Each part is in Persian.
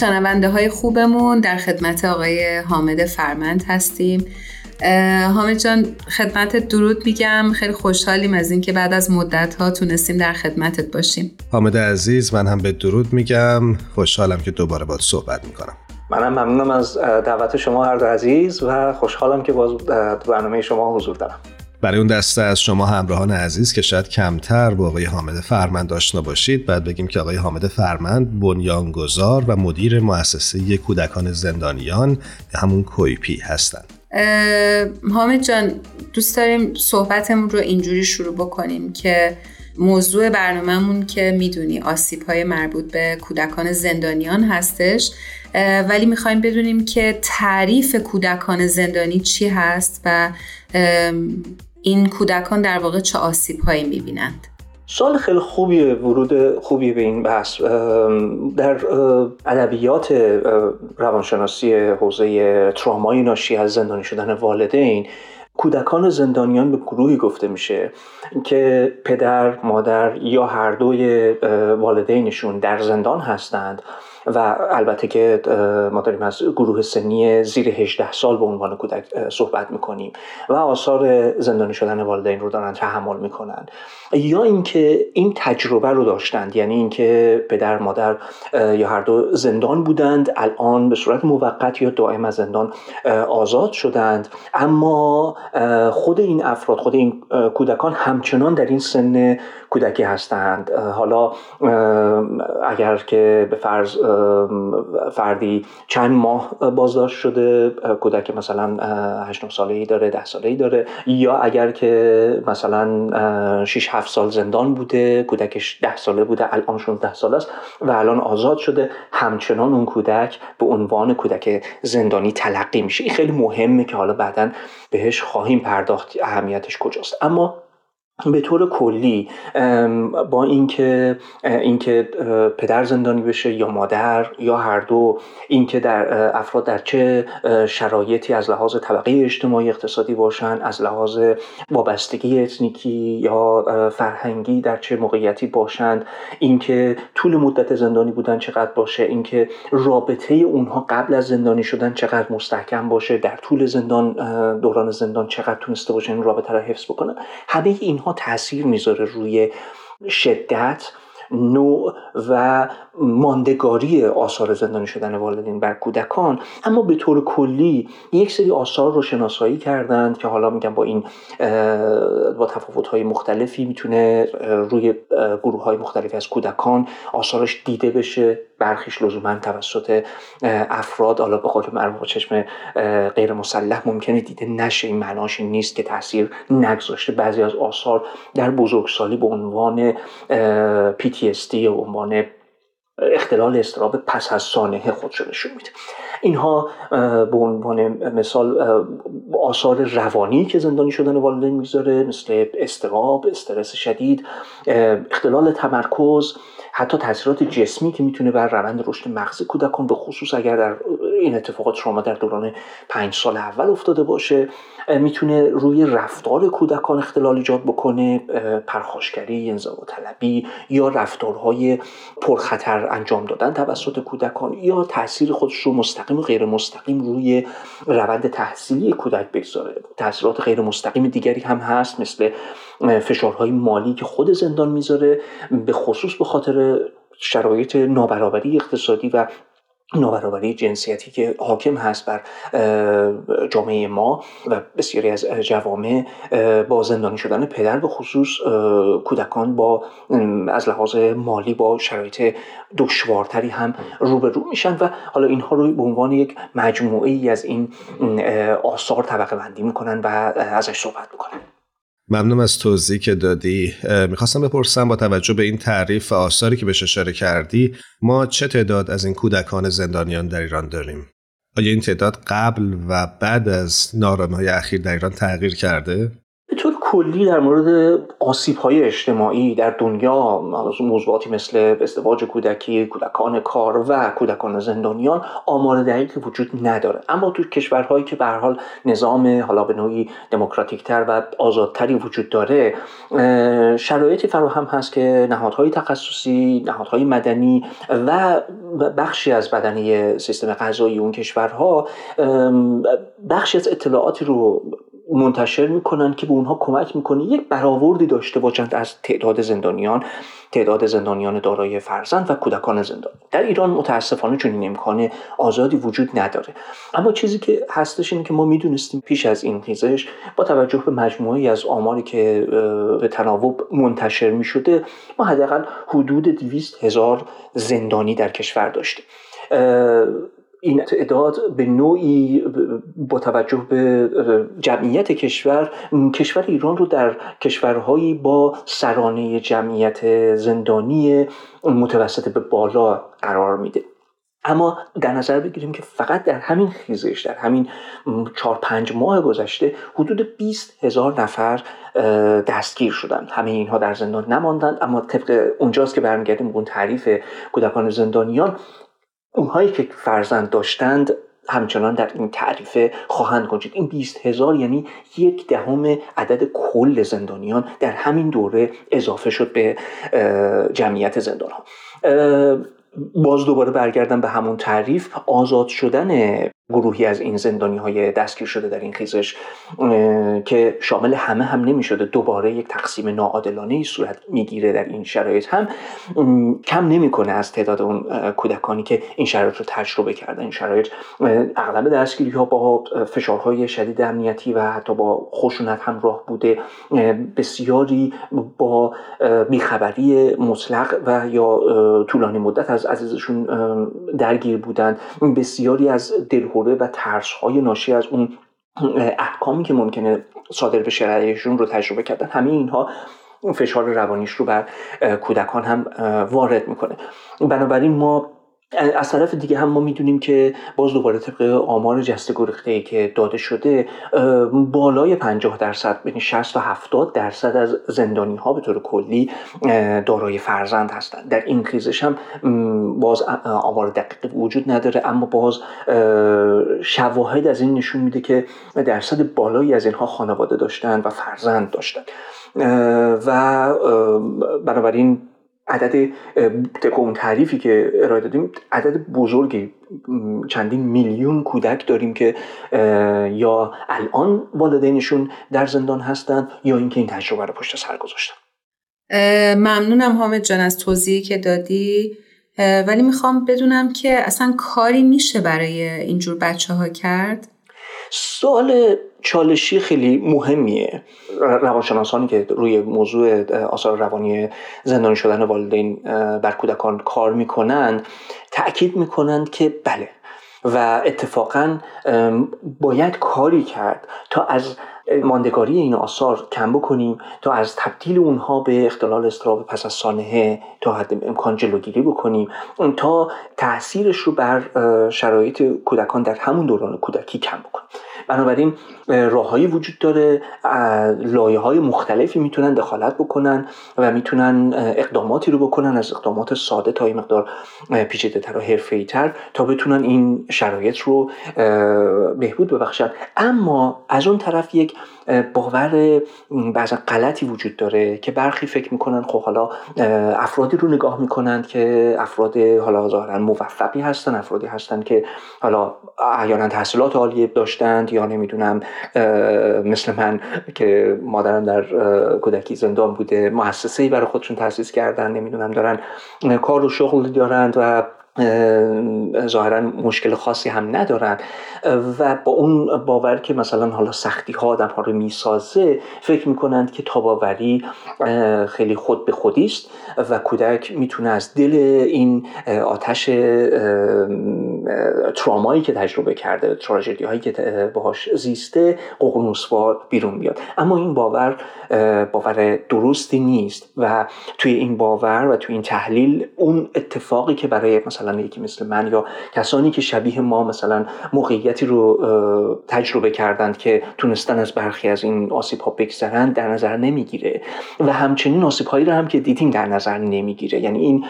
شنونده های خوبمون در خدمت آقای حامد فرمند هستیم. حامد جان خدمت درود میگم. خیلی خوشحالیم از اینکه بعد از مدت ها تونستیم در خدمتت باشیم. حامد عزیز من هم به درود میگم. خوشحالم که دوباره باید صحبت می‌کنم. منم ممنونم از دعوت شما هر دو عزیز و خوشحالم که باز برنامه شما حضور دارم. برای اون دسته از شما همراهان عزیز که شاید کمتر با آقای حامد فرمند آشنا باشید بعد بگیم که آقای حامد فرمند بنیانگذار و مدیر مؤسسه کودکان زندانیان همون کویپی هستند. حامد جان دوست داریم صحبتمون رو اینجوری شروع بکنیم که موضوع برنامهمون که می‌دونی آسیب های مربوط به کودکان زندانیان هستش ولی می‌خوایم بدونیم که تعریف کودکان زندانی چی هست و این کودکان در واقع چه آسیب هایی می‌بینند؟ سال خیلی خوبی ورود خوبی به این بحث. در ادبیات روانشناسی حوزه ترامای ناشی از زندانی شدن والدین کودکان زندانیان به گروهی گفته میشه که پدر، مادر یا هر دوی والدینشون در زندان هستند. و البته که ما داریم از گروه سنی زیر 18 سال به عنوان کودک صحبت می‌کنیم و آثار زندانی شدن والدین رو دارن تحمل می‌کنن. یا اینکه این تجربه رو داشتند یعنی اینکه پدر مادر یا هر دو زندان بودند الان به صورت موقت یا دائم از زندان آزاد شدند. اما خود این افراد خود این کودکان همچنان در این سن کودکی هستند. حالا اگر که به فرض فردی چند ماه بازداشت شده کودک مثلا 8 ساله ای داره 10 ساله ای داره. یا اگر که مثلا 6 7 سال زندان بوده کودکش 10 ساله بوده الان 16 ساله است و الان آزاد شده همچنان اون کودک به عنوان کودک زندانی تلقی میشه. این خیلی مهمه که حالا بعدا بهش خواهیم پرداخت اهمیتش کجاست. اما به طور کلی با اینکه اینکه پدر زندانی بشه یا مادر یا هر دو اینکه در افراد در چه شرایطی از لحاظ طبقه اجتماعی اقتصادی باشن از لحاظ وابستگی اتنیکی یا فرهنگی در چه موقعیتی باشند اینکه طول مدت زندانی بودن چقدر باشه اینکه رابطه اونها قبل از زندانی شدن چقدر مستحکم باشه در طول زندان دوران زندان چقدر تونسته باشه این رابطه را حفظ بکنه. همه اینها تاثیر می‌ذاره روی شدت نوع و ماندگاری آثار زندانی شدن والدین بر کودکان. اما به طور کلی یک سری آثار رو شناسایی کردند که حالا میگم با این با تفاوت مختلفی می‌تونه روی گروه های مختلفی از کودکان آثارش دیده بشه. برخیش لزوما توسط افراد حالا به قول معروف چشم غیر مسلح ممکنه دیده نشه. این معناش نیست که تاثیر نگذاشته. بعضی از آثار در بزرگسالی به عنوان PTSD یا عنوان اختلال استراب پس از سانحه خودشو نشون میده. اینها به عنوان مثال آثار روانی که زندانی شدن والدین می‌ذاره مثل استراب استرس شدید اختلال تمرکز حتی تاثیرات جسمی که می‌تونه بر روند رشد مغز کودکان به خصوص اگر در این اتفاقات شما در دوران پنج سال اول افتاده باشه می‌تونه روی رفتار کودکان اختلال ایجاد بکنه پرخاشگری انزوا طلبی یا رفتارهای پرخطر انجام دادن توسط کودکان یا تاثیر خودش رو مستقیم و غیر مستقیم روی روند تحصیلی کودک بگذاره. تاثیرات غیر مستقیم دیگری هم هست مثل فشارهای مالی که خود زندان می‌ذاره به خصوص به خاطر شرایط نابرابری اقتصادی و نابرابری جنسیتی که حاکم هست بر جامعه ما و بسیاری از جوامع با زندانی شدن پدر به خصوص کودکان با از لحاظ مالی با شرایط دشوارتری هم روبرو میشن و حالا اینها رو به عنوان یک مجموعه ای از این آثار طبقه بندی می‌کنن و ازش صحبت می‌کنن. ممنون از توضیحی که دادی. می‌خواستم بپرسم با توجه به این تعریف و آثاری که بهش اشاره کردی ما چه تعداد از این کودکان زندانیان در ایران داریم؟ آیا این تعداد قبل و بعد از های اخیر در ایران تغییر کرده؟ طور کلی در مورد آسیب های اجتماعی در دنیا موضوعاتی مثل ازدواج کودکی کودکان کار و کودکان زندانیان آمار دقیقی وجود نداره. اما تو کشورهایی که به حال نظام حالا به نوعی دموکراتیک و آزادتری وجود داره شرایطی فراهم هست که نهادهای تخصصی نهادهای مدنی و بخشی از بدنی سیستم غذایی اون کشورها بخشی از اطلاعاتی رو منتشر می‌کنن که به اونها کمک می‌کنه. یک برآوردی داشته باشند از تعداد زندانیان تعداد زندانیان دارای فرزند و کودکان زندانی در ایران متاسفانه چنین امکان آزادی وجود نداره. اما چیزی که هستش اینه که ما می‌دونستیم پیش از این خیزش با توجه به مجموعی از آماری که به تناوب منتشر می‌شده ما حداقل حدود 200 هزار زندانی در کشور داشتیم. این تعداد به نوعی با توجه به جمعیت کشور کشور ایران رو در کشورهایی با سرانه جمعیت زندانی متوسط به بالا قرار میده. اما در نظر بگیریم که فقط در همین خیزش در همین چهار پنج ماه گذشته حدود 20 هزار نفر دستگیر شدن همه اینها در زندان نماندند اما طبق اونجاست که برمیگردیم اون تعریف کودکان زندانیان اونهایی که فرزند داشتند همچنان در این تعریفه خواهند گنجید این 20 هزار یعنی یک دهم عدد کل زندانیان در همین دوره اضافه شد به جمعیت زندان ها باز دوباره برگردم به همون تعریف. آزاد شدن گروهی از این زندانی های دستگیر شده در این خیزش که شامل همه هم نمی شده دوباره یک تقسیم ناعادلانه ای صورت می‌گیره در این شرایط. هم کم نمی‌کنه از تعداد اون کودکانی که این شرایط رو تجربه کردن. این شرایط اغلب دستگیری ها با فشارهای شدید امنیتی و حتی با خشونت همراه بوده. بسیاری با بیخبری مطلق و یا طولانی مدت از عزیزشون درگیر بودند. بسیاری از دلهور و ترس های ناشی از اون احکامی که ممکنه صادر به علیهشون رو تجربه کردن همه اینها فشار روانیش رو بر کودکان هم وارد می‌کنه. بنابراین ما از طرف دیگه هم ما می‌دونیم که باز دوباره طبق آمار جسته گریخته که داده شده بالای 50 درصد بین 60 تا 70 درصد از زندانی ها به طور کلی دارای فرزند هستند. در این خیزش هم باز آمار دقیق وجود نداره اما باز شواهد از این نشون میده که درصد بالایی از اینها خانواده داشتن و فرزند داشتن و بنابراین عدد اون تعریفی که ارائه دادیم عدد بزرگی چندین میلیون کودک داریم که یا الان والدینشون در زندان هستند یا اینکه این تجربه رو پشت سر گذاشتن. ممنونم حامد جان از توضیحی که دادی. ولی می‌خوام بدونم که اصلا کاری میشه برای اینجور بچه ها کرد؟ سوال چالشی خیلی مهمیه. روانشناسانی که روی موضوع آثار روانی زندانی شدن والدین بر کودکان کار می‌کنند تاکید می‌کنند که بله. و اتفاقا باید کاری کرد تا از ماندگاری این آثار کم بکنیم تا از تبدیل اونها به اختلال استراب پس از سانحه تا حد امکان جلوگیری بکنیم تا تاثیرش رو بر شرایط کودکان در همون دوران کودکی کم بکنیم. بنابراین راههایی وجود داره لایه های مختلفی می‌تونن دخالت بکنن و می‌تونن اقداماتی رو بکنن از اقدامات ساده تا این مقدار پیچیده تر و حرفه تر تا بتونن این شرایط رو بهبود ببخشن. اما از اون طرف یک باور بعضا غلطی وجود داره که برخی فکر می‌کنن خب حالا افرادی رو نگاه می‌کنند که افراد حالا ظاهرا موفقی هستن افرادی هستن که حالا احیانا تحصیلات عالیه داشتند یا نمی‌دونم مثل من که مادرم در کودکی زندان بوده مؤسسه‌ای برای خودشون تاسیس کردن نمی‌دونم دارن کار و شغل دارند و ظاهرا مشکل خاصی هم ندارن. و با اون باور که مثلا حالا سختی ها آدم ها رو می‌سازه فکر می‌کنند که تاباوری خیلی خود به خودی است و کودک می‌تونه از دل این آتش ترامایی که تجربه کرده تراژدی هایی که باهاش زیسته ققنوسوار بیرون بیاد. اما این باور باور درستی نیست و توی این باور و توی این تحلیل اون اتفاقی که برای مثلا مثلا یکی مثل من یا کسانی که شبیه ما مثلا موقعیتی رو تجربه کردند که تونستن از برخی از این آسیب ها بگذرن در نظر نمی‌گیره. و همچنین آسیب هایی رو هم که دیدیم در نظر نمی‌گیره. یعنی این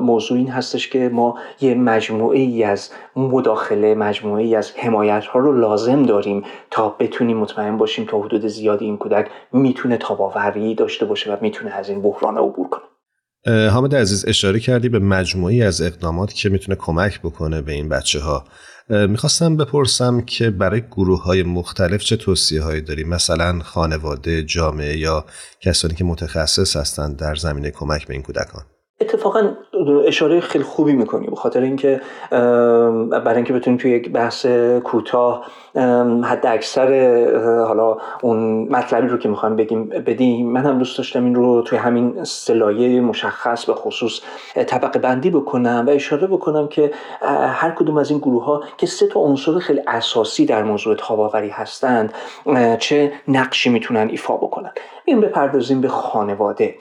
موضوع این هستش که ما یه مجموعه ای از مداخله مجموعه ای از حمایت ها رو لازم داریم تا بتونیم مطمئن باشیم تا حدود زیادی این کودک می‌تونه تاباوری داشته باشه و می‌تونه از این بحران عبور کنه. حامد عزیز اشاره کردی به مجموعی از اقدامات که می‌تونه کمک بکنه به این بچه ها می‌خواستم بپرسم که برای گروه های مختلف چه توصیه هایی داریم مثلا خانواده جامعه یا کسانی که متخصص هستند در زمینه کمک به این کودکان؟ اتفاقا اشاره خیلی خوبی می‌کنی به خاطر اینکه برای اینکه بتونیم توی یک بحث کوتاه حد اکثر حالا اون مطلبی رو که می‌خوایم بگیم بدیم. من هم دوست داشتم این رو توی همین سلایه مشخص به خصوص طبقه بندی بکنم و اشاره بکنم که هر کدوم از این گروه ها که سه تا عنصر خیلی اساسی در موضوع تاباوری هستند چه نقشی می‌تونن ایفا بکنن. این بپردازیم به خانواده.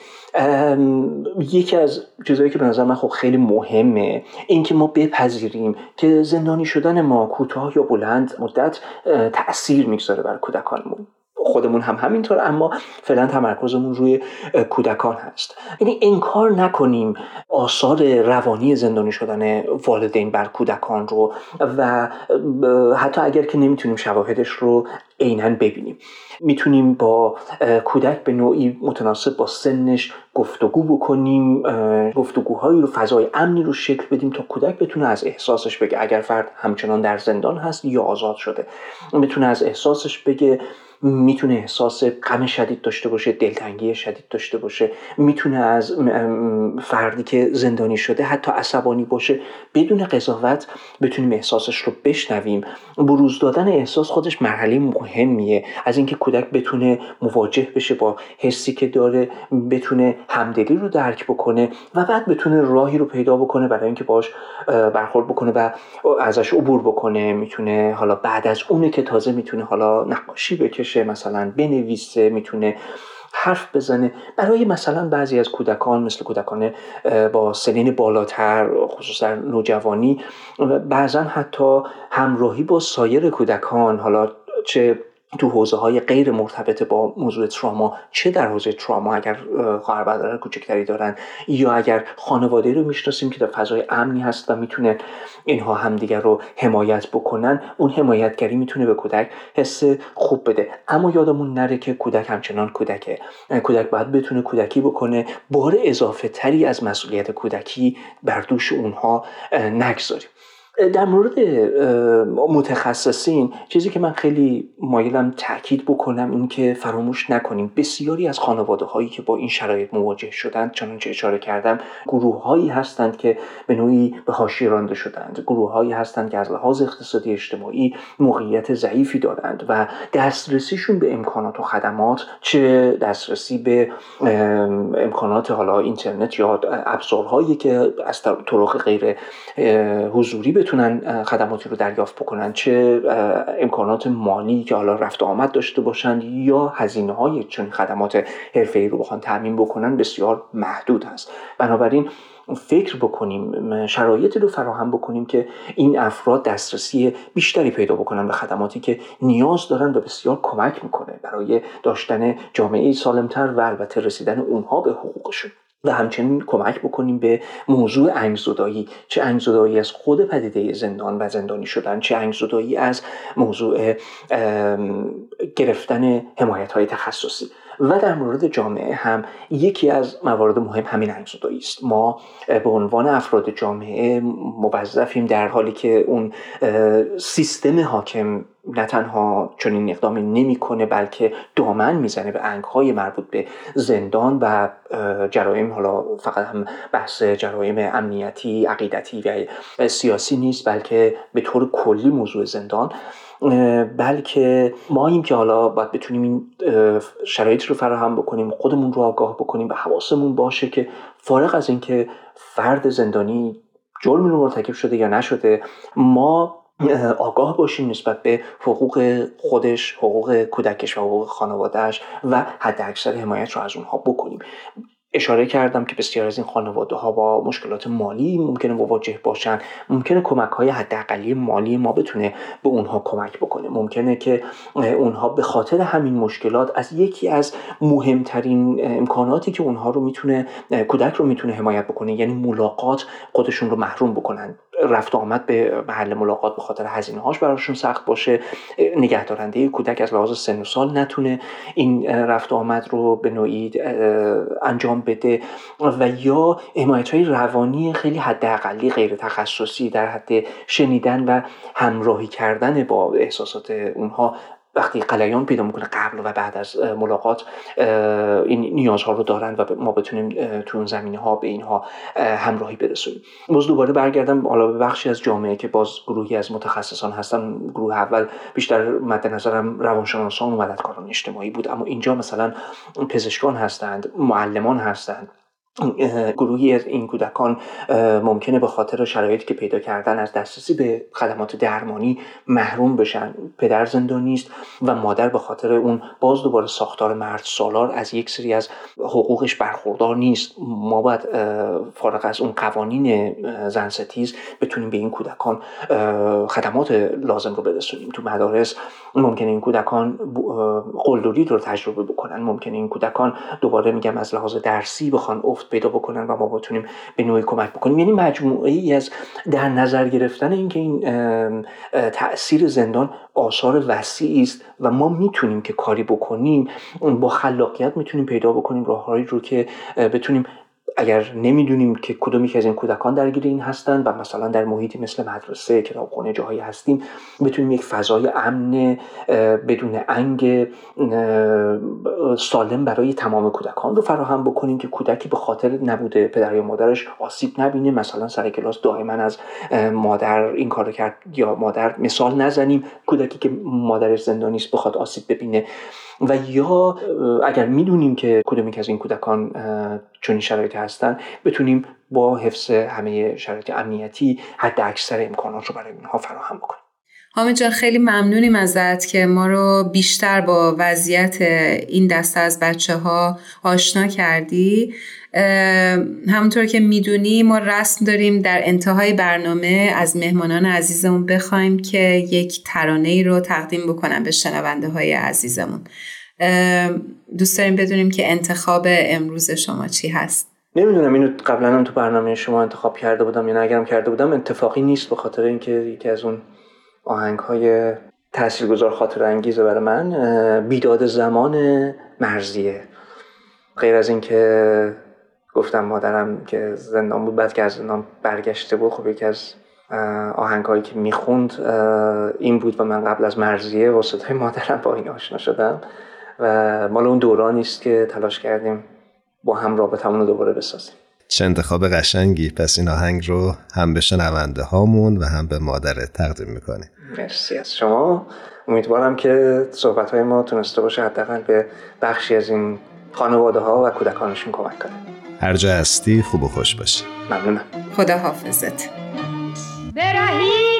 یکی از چیزهایی که به نظر من خب خیلی مهمه اینکه ما بپذیریم که زندانی شدن ما کوتاه یا بلند مدت تاثیر می‌گذاره بر کودکانمون. خودمون هم همینطور اما فعلا تمرکزمون روی کودکان هست. یعنی انکار نکنیم آثار روانی زندانی شدن والدین بر کودکان رو و حتی اگر که نمی‌تونیم شواهدش رو عینا ببینیم. می‌تونیم با کودک به نوعی متناسب با سنش گفتگو بکنیم گفتگوهایی رو فضای امنی رو شکل بدیم تا کودک بتونه از احساسش بگه اگر فرد همچنان در زندان هست یا آزاد شده. بتونه از احساسش بگه می‌تونه احساس غم شدید داشته باشه دلتنگی شدید داشته باشه می‌تونه از فردی که زندانی شده حتی عصبانی باشه. بدون قضاوت بتونیم احساسش رو بشنویم. بروز دادن احساس خودش مرحله مهمیه. از اینکه کودک بتونه مواجه بشه با حسی که داره بتونه همدلی رو درک بکنه و بعد بتونه راهی رو پیدا بکنه برای اینکه باش برخورد بکنه و ازش عبور بکنه. می‌تونه حالا بعد از اونه که تازه می‌تونه حالا نقاشی بکشه. مثلا بنویسه می‌تونه حرف بزنه. برای مثلا بعضی از کودکان مثل کودکان با سنین بالاتر خصوصا نوجوانی بعضا حتی همراهی با سایر کودکان حالا چه تو حوزه های غیر مرتبط با موضوع تراما چه در حوزه تراما اگر خواهر برادر کوچکتری دارن یا اگر خانواده رو می‌شناسیم که در فضای امنی هست و می‌تونه اینها همدیگر رو حمایت بکنن اون حمایتگری می‌تونه به کودک حس خوب بده. اما یادمون نره که کودک همچنان کودکه. کودک باید بتونه کودکی بکنه بار اضافه تری از مسئولیت کودکی بر دوش اونها نگذاریم. در مورد متخصصین چیزی که من خیلی مایلم تاکید بکنم این که فراموش نکنیم. بسیاری از خانواده هایی که با این شرایط مواجه شدند چنانچه اشاره کردم گروه هایی هستند که به نوعی به حاشیه رانده شدند. گروه هایی هستند که از لحاظ اقتصادی اجتماعی موقعیت ضعیفی دارند و دسترسیشون به امکانات و خدمات چه دسترسی به امکانات حالا اینترنت یا ابزارهایی که از طرق غیر حضوری به بتونن خدماتی رو دریافت بکنن چه امکانات مالی که حالا رفت آمد داشته باشند یا هزینه های چون خدمات حرفه ای رو بخوان تعمین بکنن بسیار محدود هست بنابراین فکر بکنیم شرایطی رو فراهم بکنیم که این افراد دسترسی بیشتری پیدا بکنن به خدماتی که نیاز دارن و بسیار کمک می‌کنه برای داشتن جامعه سالمتر و البته رسیدن اونها به حقوقشون. و همچنین کمک بکنیم به موضوع انگزدایی چه انگزدایی از خود پدیده زندان و زندانی شدن چه انگزدایی از موضوع گرفتن حمایت های تخصصی. و در مورد جامعه هم یکی از موارد مهم همین انگزدایی است. ما به عنوان افراد جامعه موظفیم در حالی که اون سیستم حاکم نه تنها چنین اقدامی نمی‌کنه بلکه دامن می‌زنه به انگ های مربوط به زندان و جرایم حالا فقط هم بحث جرایم امنیتی عقیدتی و سیاسی نیست بلکه به طور کلی موضوع زندان. بلکه ما این که حالا باید بتونیم این شرایط رو فراهم بکنیم خودمون رو آگاه بکنیم و حواسمون باشه که فارغ از اینکه فرد زندانی جرمی رو مرتکب شده یا نشده ما آگاه باشیم نسبت به حقوق خودش حقوق کودکش و حقوق خانوادهش و حد اکثر حمایت رو از اونها بکنیم. اشاره کردم که بسیار از این خانواده ها با مشکلات مالی ممکنه مواجه باشن. ممکنه کمک های حداقلی مالی ما بتونه به اونها کمک بکنه. ممکنه که اونها به خاطر همین مشکلات از یکی از مهمترین امکاناتی که اونها رو می‌تونه کودک رو می‌تونه حمایت بکنه یعنی ملاقات خودشون رو محروم بکنن. رفت آمد به محل ملاقات به خاطر هزینه هاش براشون سخت باشه. نگهدارنده کودک از لحاظ سن و سال نتونه این رفت آمد رو به نوعی انجام بده و یا حمایت های روانی خیلی حداقلی غیر تخصصی در حد شنیدن و همراهی کردن با احساسات اونها وقتی قلیان پیدا می‌کنه قبل و بعد از ملاقات این نیازها رو دارن و ما بتونیم تو اون زمینه ها به اینها همراهی برسونیم. باز دوباره برگردم حالا به بخشی از جامعه که باز گروهی از متخصصان هستن گروه اول بیشتر مد نظرم روانشناسان و مددکاران اجتماعی بود اما اینجا مثلا پزشکان هستند معلمان هستند. گروهی از این کودکان ممکنه به خاطر شرایطی که پیدا کردن از دسترسی به خدمات درمانی محروم بشن. پدر زندانی است و مادر به خاطر اون باز دوباره ساختار مرد سالار از یک سری از حقوقش برخوردار نیست. ما باید فارغ از اون قوانین زن ستیز بتونیم به این کودکان خدمات لازم رو برسونیم. تو مدارس ممکنه این کودکان قلدری رو تجربه بکنن. ممکنه این کودکان دوباره میگم از لحاظ درسی بخوان افت پیدا بکنن و ما بتونیم به نوعی کمک بکنیم. یعنی مجموعه ای از در نظر گرفتن اینکه این تاثیر زندان آثار وسیعی است و ما می‌تونیم که کاری بکنیم با خلاقیت می‌تونیم پیدا بکنیم راههایی رو که بتونیم اگر نمی‌دونیم که کدومی که از این کودکان درگیر این هستن و مثلا در محیطی مثل مدرسه کتابخونه جاهایی هستیم بتونیم یک فضای امن بدون انگ سالم برای تمام کودکان رو فراهم بکنیم که کودکی به خاطر نبوده پدر یا مادرش آسیب نبینه. مثلا سر کلاس دائما از مادر این کارو کرد یا مادر مثال نزنیم. کودکی که مادرش زندانی است بخواد آسیب ببینه و یا اگر می‌دونیم که کدومی که از این کودکان چنین شرایطی هستن بتونیم با حفظ همه شرایط امنیتی حد اکثر امکانات رو برای اینها فراهم بکنیم. حامد جان خیلی ممنونیم ازت که ما رو بیشتر با وضعیت این دسته از بچه ها آشنا کردی. همونطور که می‌دونی ما رسم داریم در انتهای برنامه از مهمانان عزیزمون بخوایم که یک ترانه ای رو تقدیم بکنن به شنونده های عزیزمون دوست داریم بدونیم که انتخاب امروز شما چی هست؟ نمی‌دونم اینو قبلا هم تو برنامه شما انتخاب کرده بودم یا نگرم کرده بودم اتفاقی نیست به خاطر اینکه یکی از اون آهنگ های تاثیرگذار خاطر انگیزه برای من بیداد زمان مرزیه. غیر از اینکه گفتم مادرم که زندان بود بعد که از زندان برگشته بود خب یکی از آهنگ هایی که می‌خوند این بود و من قبل از مرزیه و صدای مادرم با این آشنا شدم و مال اون دورانی است که تلاش کردیم با هم رابطمون رو دوباره بسازیم. چه انتخاب قشنگی. پس این آهنگ رو هم به شنونده هامون و هم به مادرت تقدیم می‌کنی مرسی از شما. امیدوارم که صحبت های ما تونسته باشه حداقل به بخشی از این خانواده ها و کودکانشون کمک کنه. هر جا هستی خوب و خوش باشی. ممنونم. خدا حافظت برهی!